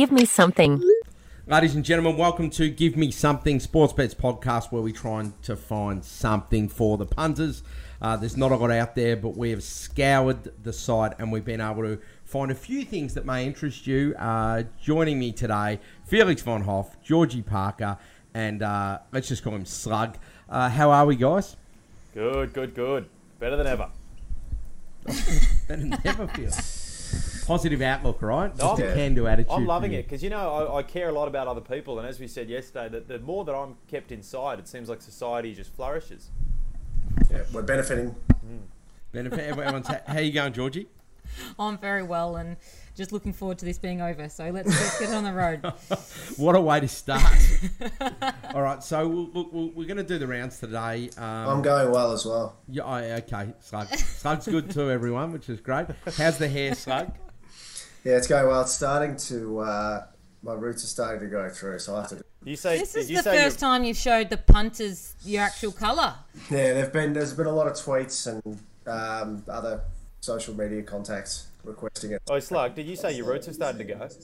Give Me Something. Ladies and gentlemen, welcome to Give Me Something Sports Bets podcast, where we're trying to find something for the punters. Uh, there's not a lot out there, but we have scoured the site and we've been able to find a few things that may interest you. Uh, joining me today, Felix VonHoffe, Georgie Parker, and uh, let's just call him Slug. Uh, how are we, guys? Good, good, good. Better than ever. Better than ever, feel. Positive outlook, right? Just a I'm- can-do attitude. I'm loving it because you know I, I care a lot about other people, and as we said yesterday, that the more that I'm kept inside, it seems like society just flourishes. Yeah, we're benefiting. Benefit everyone's. How you going, Georgie? I'm very well and just looking forward to this being over. So let's, let's get on the road. What a way to start. All right, so we'll, look, we'll, we're going to do the rounds today. Um, I'm going well as well. Yeah, okay, Slug. Slug's good too, everyone, which is great. How's the hair, Slug? Yeah, it's going well. It's starting to. Uh, my roots are starting to go through, so I have to. You say This is you the say first time you've showed the punters your actual colour. Yeah, there've been there's been a lot of tweets and um, other social media contacts requesting it. Oh, Slug, did you say your roots are starting to go?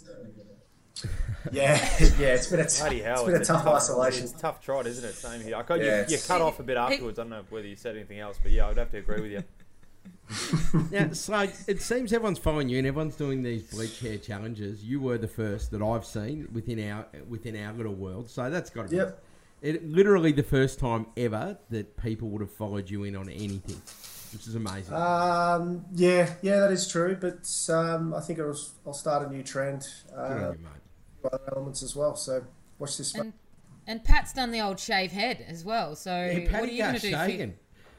Yeah, yeah, it's been a, t- Bloody hell! it's been a it's tough isolation. It's a tough trot, isn't it? Same here. I cut, Yeah, you, you cut off a bit afterwards. I don't know whether you said anything else, but yeah, I'd have to agree with you. Now, Slug, it seems everyone's following you and everyone's doing these bleach hair challenges. You were the first that I've seen within our within our little world, so that's got to be Yep. it, literally the first time ever that people would have followed you in on anything, which is amazing. Um, yeah, yeah, that is true. But um, I think it'll, I'll start a new trend. Uh, you, other elements as well. So watch this. space. And and Pat's done the old shave head as well. So Hey, what are you going to do? shaking.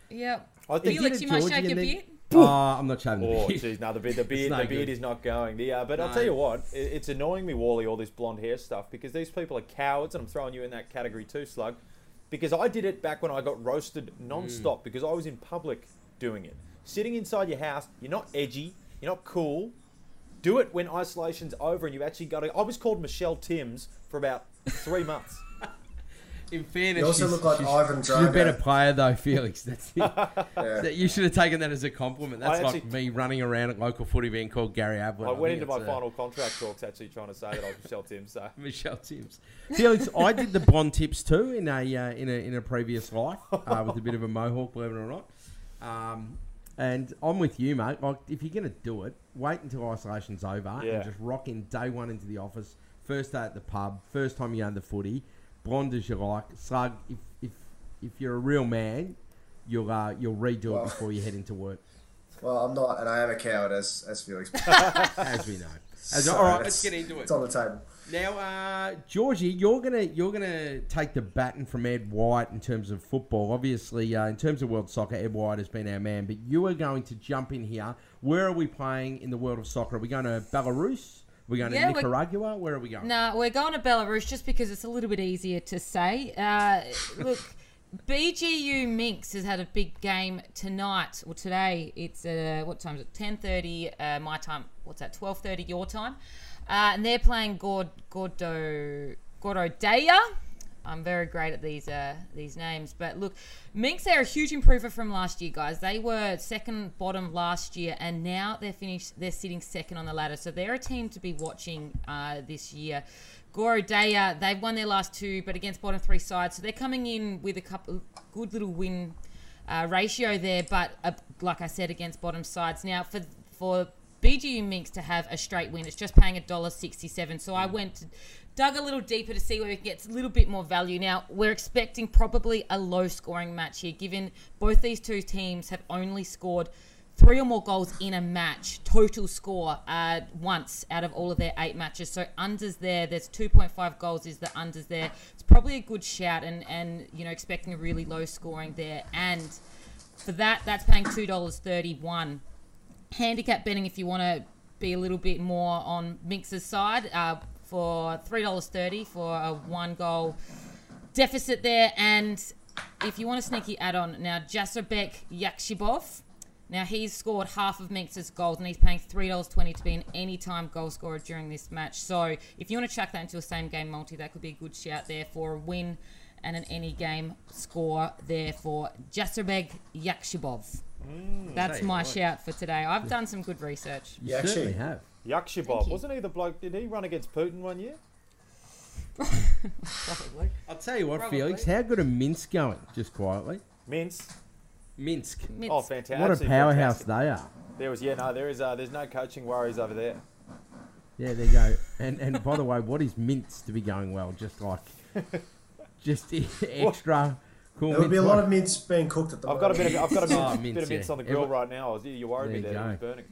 Yeah. I think Felix, you might Georgie shave your and then- beard. Oh, I'm not shaving Oh, the beard. jeez, no, the beard, the beard, the beard good. is not going. The, uh, but I'll tell you what, it, it's annoying me, Wally, all this blonde hair stuff, because these people are cowards, and I'm throwing you in that category too, Slug. Because I did it back when I got roasted non-stop, because I was in public doing it. Sitting inside your house, you're not edgy, you're not cool. Do it when isolation's over and you've actually got to. I was called Michelle Timms for about three months. In fairness, You also look like she's- Ivan She's a better player though, Felix. That's it. Yeah. You should have taken that as a compliment. That's I like actually- me running around at local footy being called Gary Ablett. I went into my it's, uh, final contract talks actually trying to say that I was Michelle Timms. So. Michelle Timms. Felix, I did the blonde tips too in a uh, in a in a previous life uh, with a bit of a mohawk, believe it or not. Um, and I'm with you, mate. Like, if you're gonna do it, wait until isolation's over Yeah. and just rock in day one into the office. First day at the pub, first time you go to the footy, blonde as you like. Slug, if if if you're a real man, you'll uh, you'll redo Well- it before you head into work, Well, I'm not, and I am a coward, as as Felix. as we know. As, So all right, let's get into it. It's on the table. Now, uh, Georgie, you're gonna you're gonna take the baton from Ed White in terms of football. Obviously, uh, in terms of world soccer, Ed White has been our man. But you are going to jump in here. Where are we playing in the world of soccer? Are we going to Belarus? We going Yeah, to Nicaragua? Where are we going? No, we're going to Belarus just because it's a little bit easier to say. Uh, look, BGU Minsk has had a big game tonight Well, today. It's uh, what time is it? Ten thirty uh, my time. What's that? Twelve thirty your time. Uh, and they're playing Gord Gordo Gordodea. I'm very great at these uh, these names, but look, Minsk are a huge improver from last year, guys. They were second bottom last year, and now they're finished. They're sitting second on the ladder, so they're a team to be watching uh, this year. Gorodeya, they've won their last two, but against bottom three sides, so they're coming in with a couple good little win uh, ratio there. But uh, like I said, against bottom sides. Now for for BGU Minsk to have a straight win, it's just paying a dollar sixty-seven. So I went. Dug a little deeper to see where we can get a little bit more value. Now, we're expecting probably a low scoring match here, given both these two teams have only scored three or more goals in a match, total score, uh, once out of all of their eight matches. So unders there, there's 2.5 goals is the unders there. It's probably a good shout, and and you know expecting a really low scoring there. And for that, that's paying two dollars thirty-one. Handicap betting if you want to be a little bit more on Minsk's side uh, for three dollars thirty for a one goal deficit there. And if you want a sneaky add on, now Jasurbek Yakhshiboev. Now he's scored half of Minsk's goals and he's paying three dollars twenty to be an anytime goal scorer during this match. So if you want to chuck that into a same game multi, that could be a good shout there for a win and an any game score there for Jasurbek Yakhshiboev. That's Say my what? shout for today. I've done some good research. You Yeah, certainly actually- have. Yakshabov, you. wasn't he the bloke? Did he run against Putin one year? Probably. I'll tell you what, Probably. Felix. How good are Minsk going? Just quietly. Minsk. Minsk. Oh, fantastic! What a powerhouse they are. There was yeah, no, there is uh, there's no coaching worries over there. Yeah, there you go. And and by the way, what is Minsk to be going well? Just like, just extra cool. There would be a lot of mints being cooked at the I've got a moment. bit of I've got a bit, Oh, bit of mints yeah. on the grill Every- right now. I was, you worried me There there. you It was go. burning.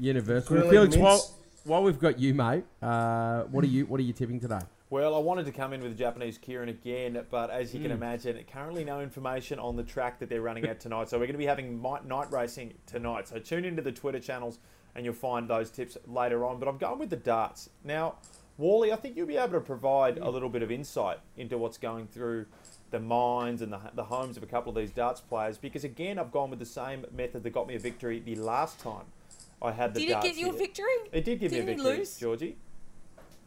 universal. Grilling Felix, mince. while, while we've got you, mate, uh, what are you what are you tipping today? Well, I wanted to come in with the Japanese Keirin again, but as you can Mm. imagine, currently no information on the track that they're running at tonight. So we're going to be having mi- night racing tonight. So tune into the Twitter channels and you'll find those tips later on. But I'm going with the darts. Now, Wally, I think you'll be able to provide a little bit of insight into what's going through the minds and the, the homes of a couple of these darts players because, again, I've gone with the same method that got me a victory the last time I had the Did it darts give you a victory? It did give me a Didn't you victory, lose? Georgie.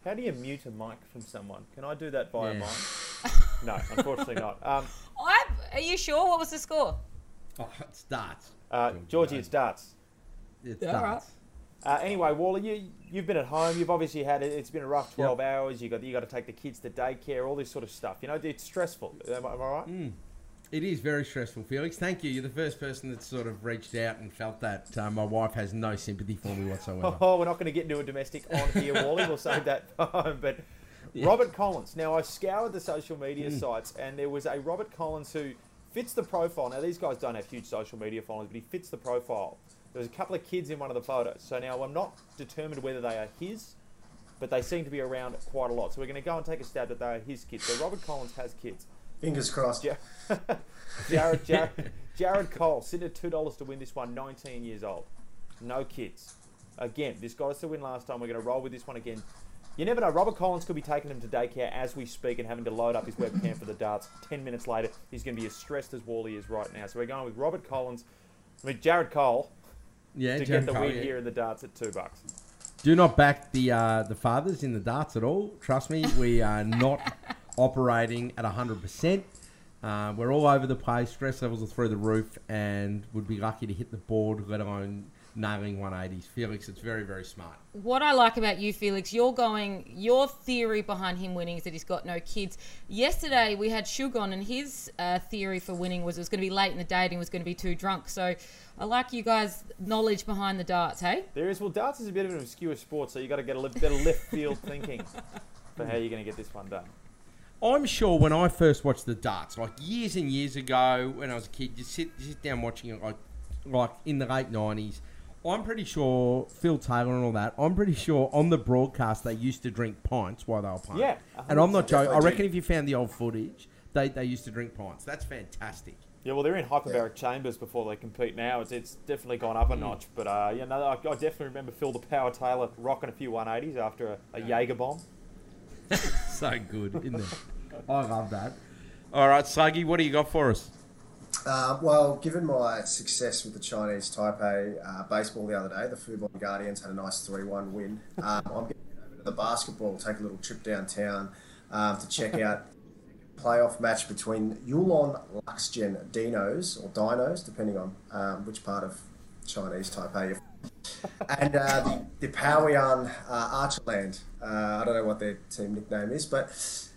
How do you mute a mic from someone? Can I do that via Yeah. mic? No, unfortunately not. Um, I, are you sure? What was the score? Oh, it's darts. uh, Georgie, it's darts. It's Yeah, darts. Uh, anyway, Wally, you you've been at home. You've obviously had it. It's been a rough twelve hours. You got you got to take the kids to daycare, all this sort of stuff. You know, it's stressful. Am I, am I right? Mm. It is very stressful, Felix. Thank you. You're the first person that sort of reached out and felt that. Uh, my wife has no sympathy for me whatsoever. Oh, we're not going to get into a domestic on here, Wally. We'll save that for home. But Robert Collins. Now, I scoured the social media Mm. sites, and there was a Robert Collins who fits the profile. Now, these guys don't have huge social media followings, but he fits the profile. There was a couple of kids in one of the photos. So now I'm not determined whether they are his, but they seem to be around quite a lot. So we're going to go and take a stab that they are his kids. So Robert Collins has kids. Fingers crossed. Ja- Jared, Jared, Jared Cole sitting at two dollars to win this one. 19 years old, no kids. Again, this got us to win last time. We're going to roll with this one again. You never know. Robert Collins could be taking him to daycare as we speak and having to load up his webcam for the darts. Ten minutes later, he's going to be as stressed as Wally is right now. So we're going with Robert Collins. I mean Jared Cole Yeah, to get the win yeah. here in the darts at two bucks. Do not back the uh, the fathers in the darts at all. Trust me, we are not operating at hundred percent. Uh, we're all over the place. Stress levels are through the roof, and would be lucky to hit the board, let alone nailing 180s. Felix, it's very very smart. What I like about you, Felix, you're going. Your theory behind him winning is that he's got no kids. Yesterday we had Shug on, and his uh, theory for winning was it was going to be late in the day and he was going to be too drunk. So I like you guys' knowledge behind the darts. Hey, There is well, darts is a bit of an obscure sport, so you got to get a little bit of left field thinking for how you're going to get this one done. I'm sure when I first watched the darts, like years and years ago, when I was a kid, you sit you sit down watching it like like in the late nineties. I'm pretty sure Phil Taylor and all that. I'm pretty sure on the broadcast they used to drink pints while they were playing. Yeah, and I'm not joking. I Definitely reckon if you found the old footage, they, they used to drink pints. That's fantastic. Yeah, well, they're in hyperbaric chambers before they compete now. It's, it's definitely gone up a notch. But uh, yeah, no, I, I definitely remember Phil the Power Taylor rocking a few 180s after a, a Jaeger bomb. so good, isn't it? I love that. All right, Sluggy, what do you got for us? Uh, well, given my success with the Chinese Taipei uh, baseball the other day, the Fubon Guardians had a nice 3 1 win. Um, I'm going over to the basketball, take a little trip downtown um, to check out playoff match between Yulon Luxgen Dinos, or Dinos, depending on um, which part of Chinese Taipei you're from, and uh, the, the Pauian uh, Archiland. Uh, I don't know what their team nickname is, but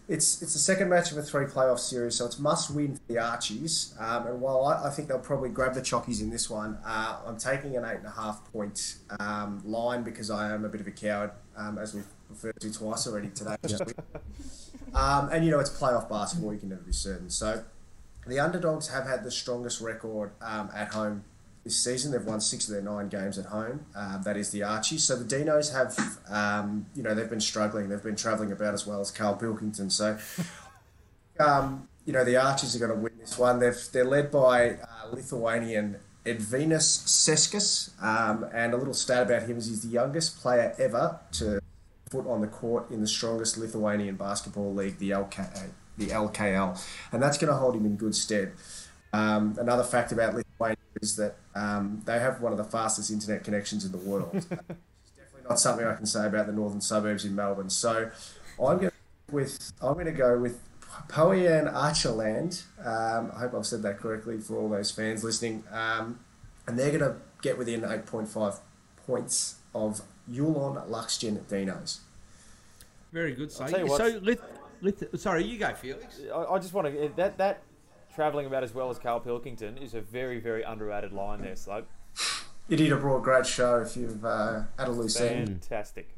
it's it's the second match of a three playoff series, so it's must win for the Archies. Um, and while I, I think they'll probably grab the chockies in this one, uh, I'm taking an eight and a half point um, line because I am a bit of a coward, um, as we've referred to twice already today. um, and you know, it's playoff basketball; you can never be certain. So the underdogs have had the strongest record um, at home this season. They've won six of their nine games at home. Um, that is the Archies. So the Dinos have, um, you know, they've been struggling. They've been travelling about as well as Carl Pilkington. So, um, you know, the Archies are going to win this one. They've, they're led by uh, Lithuanian Edvinas Seskus. Um, and a little stat about him is he's the youngest player ever to foot on the court in the strongest Lithuanian basketball league, the LK, the LKL, and that's going to hold him in good stead. Um, another fact about Lithuania is that um, they have one of the fastest internet connections in the world. it's definitely not something I can say about the northern suburbs in Melbourne. So I'm going with I'm going to go with Pauian Archiland. Um, I hope I've said that correctly for all those fans listening. Um, and they're going to get within 8.5 points of Yulon Luxgen Dinos. Very good. So, what- so Lith, Lith, sorry, you go, Felix. I, I just want to that that travelling about as well as Carl Pilkington is a very very underrated line there, Slug. You did a broad, great show if you've uh, had a loose end. Fantastic.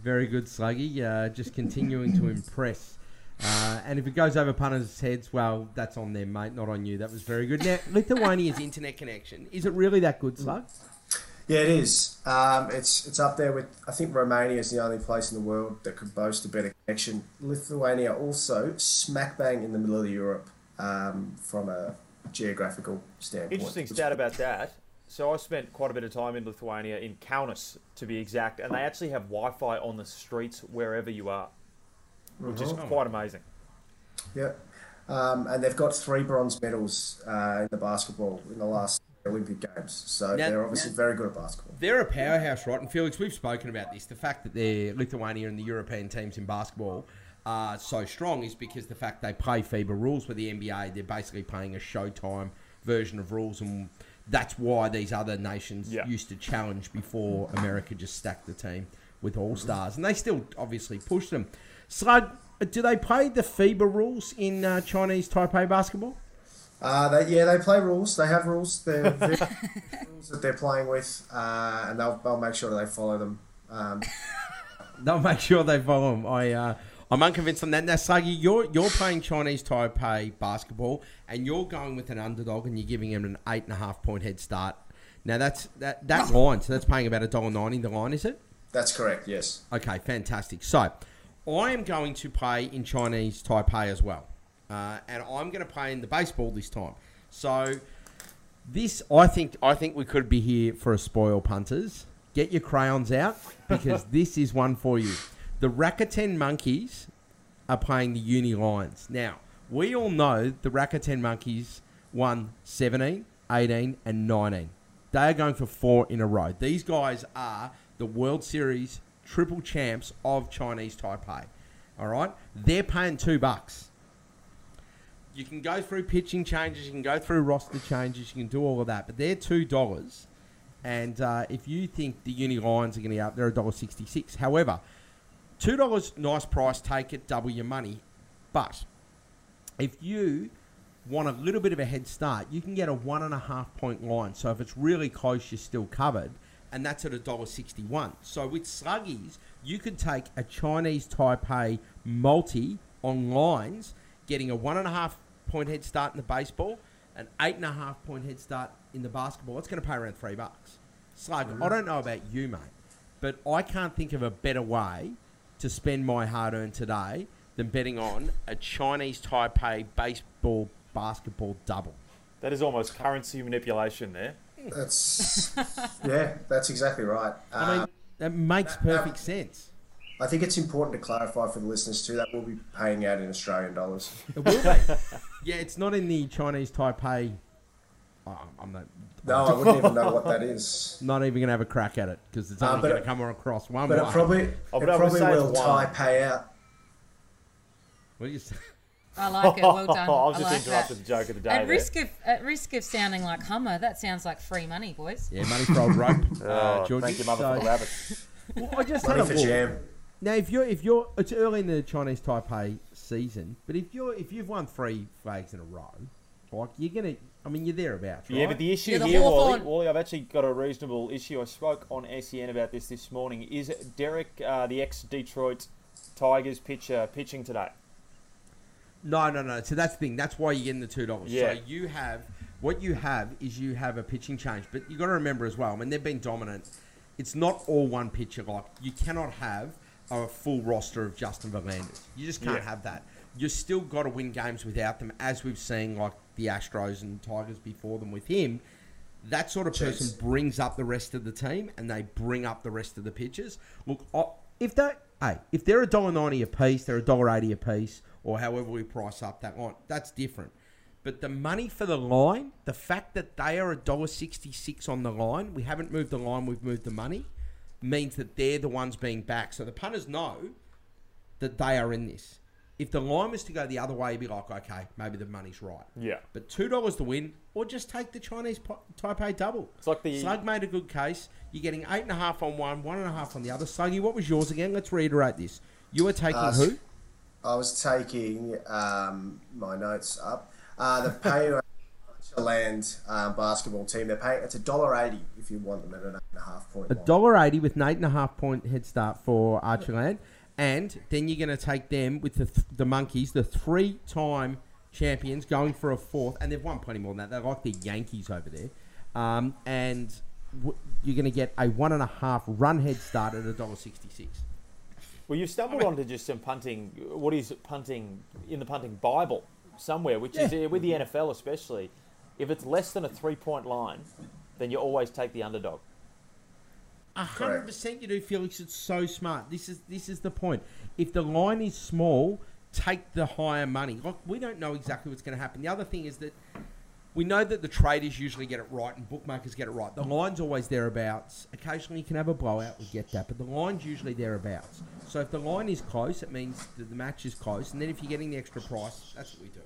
Very good, Sluggy. Uh, just continuing to impress. Uh, and if it goes over punters' heads, well, that's on them, mate, not on you. That was very good. Now, Lithuania's internet connection, is it really that good, Slug? Yeah, it is. Um, it's it's up there with. I think Romania is the only place in the world that could boast a better connection. Lithuania also smack bang in the middle of Europe um, from a geographical standpoint. Interesting which- stat about that. So I spent quite a bit of time in Lithuania, in Kaunas to be exact, and they actually have Wi-Fi on the streets wherever you are, which is Mhm. quite amazing. Yeah, um, and they've got three bronze medals uh, in the basketball in the last Olympic Games. So Now- they're obviously now- very good at basketball. They're a powerhouse, right? And Felix, we've spoken about this. The fact that they're Lithuania and the European teams in basketball are so strong is because the fact they play FIBA rules with the NBA. They're basically playing a Showtime version of rules, and that's why these other nations Yeah. used to challenge before America just stacked the team with all stars, and they still obviously push them. Slug, do they play the FIBA rules in uh, Chinese Taipei basketball? Uh, they, yeah, they play rules. They have rules. They're very rules that they're playing with, uh, and they'll, they'll make sure they follow them. Um, They'll make sure they follow them. I, uh, I'm unconvinced on that. Now, Sagi, you're you're playing Chinese Taipei basketball, and you're going with an underdog, and you're giving him an eight and a half point head start. Now, that's that that line. So that's paying about a dollar ninety. The line is it? that's correct. Yes. Okay, fantastic. So, I am going to play in Chinese Taipei as well, uh, and I'm going to play in the baseball this time. So, this I think I think we could be here for a spoil punters. Get your crayons out because this is one for you. The Rakuten Monkeys are playing the Uni Lions. Now, we all know the Rakuten Monkeys won 17, 18, and 19. They are going for four in a row. These guys are the World Series triple champs of Chinese Taipei. All right? They're paying two bucks. You can go through pitching changes, you can go through roster changes, you can do all of that, but they're two dollars. And uh, if you think the Uni Lions are going to be up, they're a dollar sixty-six. However, two dollars, nice price, take it, double your money. But if you want a little bit of a head start, you can get a one and a half point line. So if it's really close, you're still covered, and that's at a dollar sixty-one. So with Sluggies, you could take a Chinese Taipei multi on lines, getting a one and a half point head start in the baseball, an eight and a half point head start in the basketball. It's going to pay around three bucks. Slug, I mm. don't know about you, mate, but I can't think of a better way to spend my hard earned today than betting on a Chinese Taipei baseball basketball double. That is almost currency manipulation there. That's yeah, that's exactly right. I mean, Um, that makes perfect sense. I think it's important to clarify for the listeners too that we'll be paying out in Australian dollars. It will be. yeah, it's not in the Chinese Taipei. Oh, I'm not, No, I wouldn't even know what that is. not even going to have a crack at it because it's Uh, only but going to it- come across one But way. it probably it Oh, but I would probably will one. Taipei out. What do you say? I like it. Well done. I've just like interrupted that. the joke of the day. At there. risk of at risk of sounding like Hummer, that sounds like free money, boys. Yeah, money for old rope, Oh, uh, Georgie. thank you, mother, So- for the rabbits. Well, I just Money for jam. Now, if you're if you're it's early in the Chinese Taipei season, but if you're if you've won three flags in a row, like you're gonna, I mean, you're thereabouts, right? Yeah, but the issue Yeah, the here, Wally, Wally, I've actually got a reasonable issue. I spoke on SEN about this this morning. Is Derek, uh, the ex-Detroit Tigers pitcher, pitching today? No, no, no. So that's the thing. That's why you're getting the two dollars. Yeah. So you have what you have is you have a pitching change, but you got to remember as well. I mean, they've been dominant. It's not all one pitcher. Like you cannot have a full roster of Justin Verlanders. You just can't Yeah. have that. You still got to win games without them, as we've seen like the Astros and Tigers before them with him. That sort of person Jeez. brings up the rest of the team, and they bring up the rest of the pitchers. Look, if they, hey, if they're a dollar ninety a piece, they're a dollar eighty a piece, or however we price up that line, that's different. But the money for the line, the fact that they are a dollar sixty six on the line, we haven't moved the line, we've moved the money, means that they're the ones being backed. So the punters know that they are in this. If the line was to go the other way, you'd be like, okay, maybe the money's right. Yeah. But two dollars to win, or just take the Chinese Taipei double. It's like the- Slug made a good case. You're getting eight and a half on one, one and a half on the other. Sluggy, what was yours again? Let's reiterate this. You were taking Uh, who? I was taking um, my notes up. Uh, the pay land um, basketball team. They're paying it's a dollar eighty if you want them at an eight and a half point. A dollar eighty with an eight and a half point head start for Archiland, and then you're going to take them with the th- the monkeys, the three time champions, going for a fourth, and they've won plenty more than that. They're like the Yankees over there, um, and w- you're going to get a one and a half run head start at a dollar sixty six. Well, you've stumbled onto just some punting. What is punting in the punting Bible somewhere, which is Yeah. uh, with the NFL especially. If it's less than a three-point line, then you always take the underdog. A hundred percent, you do, Felix. It's so smart. This is this is the point. If the line is small, take the higher money. Like we don't know exactly what's going to happen. The other thing is that we know that the traders usually get it right and bookmakers get it right. The line's always thereabouts. Occasionally you can have a blowout. We get that, but the line's usually thereabouts. So if the line is close, it means that the match is close. And then if you're getting the extra price, that's what we do.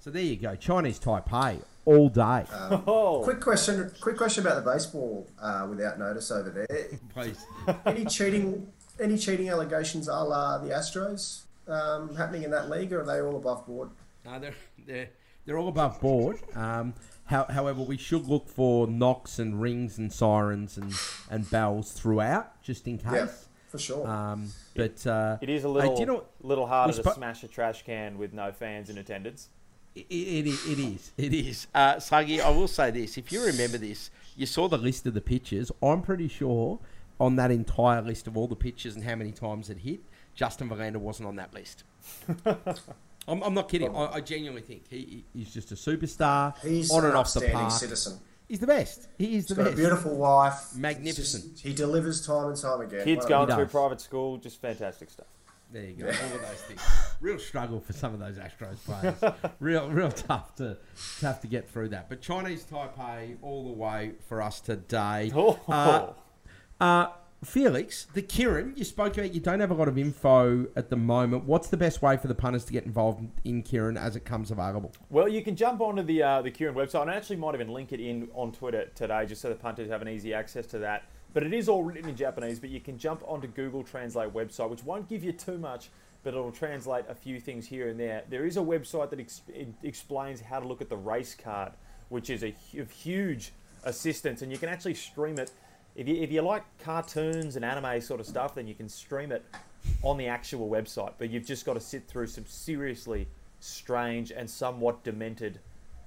So there you go. Chinese Taipei all day. Oh, Quick question. Quick question about the baseball uh, without notice over there. Any cheating? Any cheating allegations, a la the Astros, um, happening in that league, or are they all above board? No, they're they're they're all above board. Um, how, however, we should look for knocks and rings and sirens and, and bells throughout, just in Yeah, case. for sure. Um, but uh, it is a little do you know little harder we to smash a trash can with no fans in attendance. It, it, it is. It is. Uh, Sluggy, I will say this. If you remember this, you saw the list of the pitches. I'm pretty sure on that entire list of all the pitches and how many times it hit, Justin Verlander wasn't on that list. I'm, I'm not kidding. I, I genuinely think he, he's just a superstar He's on an and off the upstanding park. citizen. He's the best. He is He's the got a best. beautiful wife. Magnificent. Just- he delivers time and time again. Kids One of going He through private school, just fantastic stuff. There you go. All of those things. Real struggle for some of those Astros players. real, real tough to tough to get through that. But Chinese Taipei all the way for us today. Oh, Uh, uh, Felix, the Keirin, you spoke about. You don't have a lot of info at the moment. What's the best way for the punters to get involved in Keirin as it comes available? Well, you can jump onto the uh, the Keirin website, and I actually might even link it in on Twitter today, just so the punters have an easy access to that. But it is all written in Japanese. But you can jump onto Google Translate website, which won't give you too much, but it'll translate a few things here and there. There is a website that ex- explains how to look at the race card, which is a hu- huge assistance, and you can actually stream it. If you, if you like cartoons and anime sort of stuff, then you can stream it on the actual website. But you've just got to sit through some seriously strange and somewhat demented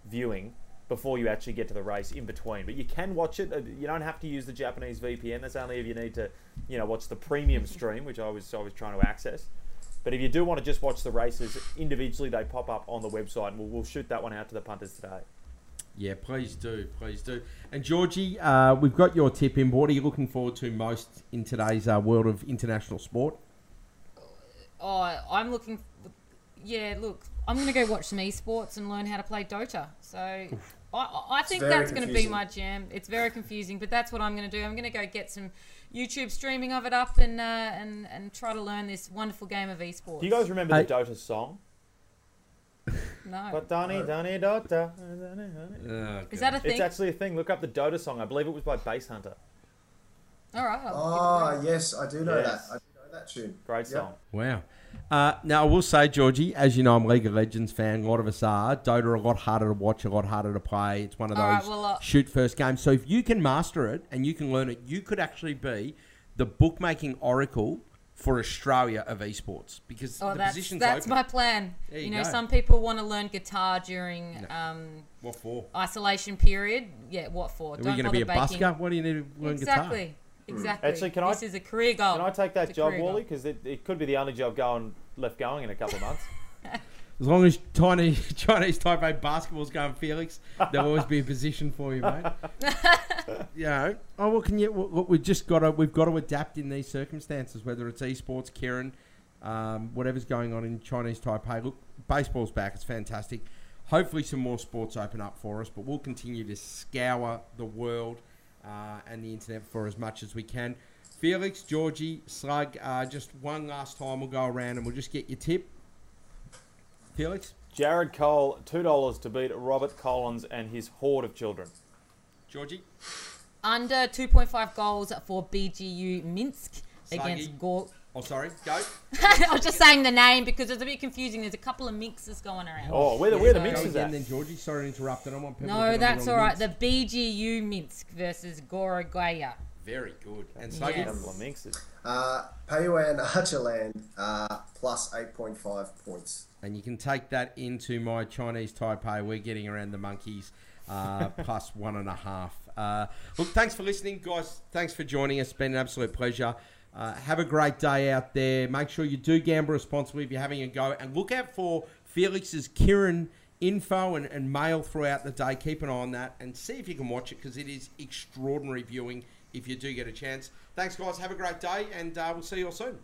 viewing before you actually get to the race in between. But you can watch it. Uh, You don't have to use the Japanese VPN. That's only if you need to, you know, watch the premium stream, which I was I was trying to access. But if you do want to just watch the races individually, they pop up on the website, and we'll, we'll shoot that one out to the punters today. Yeah, please do, please do. And Georgie, uh, we've got your tip in. What are you looking forward to most in today's uh, world of international sport? Oh, I'm looking. Yeah, look, I'm going to go watch some esports and learn how to play Dota. So I, I think that's going to be my jam. It's very confusing, but that's what I'm going to do. I'm going to go get some YouTube streaming of it up and uh, and and try to learn this wonderful game of esports. Do you guys remember Hey. the Dota song? No. But Donny, Donny, Dota. Is that a thing? It's actually a thing. Look up the Dota song. I believe it was by Basshunter. All right. I'll Oh give it a go. yes, I do know Yes. that. I do know that tune. Great Yep. song. Wow. Uh, now, I will say, Georgie, as you know, I'm a League of Legends fan. A lot of us are. Dota a lot harder to watch, a lot harder to play. It's one of those right, well, uh, shoot first games. So if you can master it and you can learn it, you could actually be the bookmaking oracle for Australia of esports because Oh, the that's position's that's open. my plan. There You, you know, go. some people want to learn guitar during um, What for? isolation period. Yeah, what for? Are we going to be a baking. busker? What do you need to learn Exactly. guitar? Exactly. Actually, can I- this is a career goal. Can I take that It's job, career Wally? Because it, it could be the only job going left going in a couple of months. As long as tiny Chinese Taipei basketball's going, Felix, there'll always be a position for you, mate. you know, oh, what can you? What, we've just got to we've got to adapt in these circumstances, whether it's esports, Keirin, um, whatever's going on in Chinese Taipei. Look, baseball's back; it's fantastic. Hopefully, some more sports open up for us, but we'll continue to scour the world uh, and the internet for as much as we can. Felix, Georgie, Slug, uh, just one last time we'll go around and we'll just get your tip. Felix? Jared Cole, two dollars to beat Robert Collins and his horde of children. Georgie? Under 2.5 goals for BGU Minsk against Sluggy. Gor. Oh, sorry. Go. I was just saying the name because it's a bit confusing. There's a couple of mixes going around. Oh, where the where the Yeah, mix Go is again at? then, Georgie. Sorry to interrupt. I don't want people no, get that's all right. all the right. wrong The BGU Minsk versus Gorogaya. Very good. And Sluggy? Yes. Couple of mixes. Uh, Pauian Archiland uh, plus 8.5 points. And you can take that into my Chinese Taipei. We're getting around the monkeys uh, plus one and a half. Uh, look, thanks for listening, guys. Thanks for joining us. It's been an absolute pleasure. Uh, have a great day out there. Make sure you do gamble responsibly if you're having a go. And look out for Felix's Keirin info and, and mail throughout the day. Keep an eye on that and see if you can watch it because it is extraordinary viewing if you do get a chance. Thanks, guys. Have a great day, and uh, we'll see you all soon.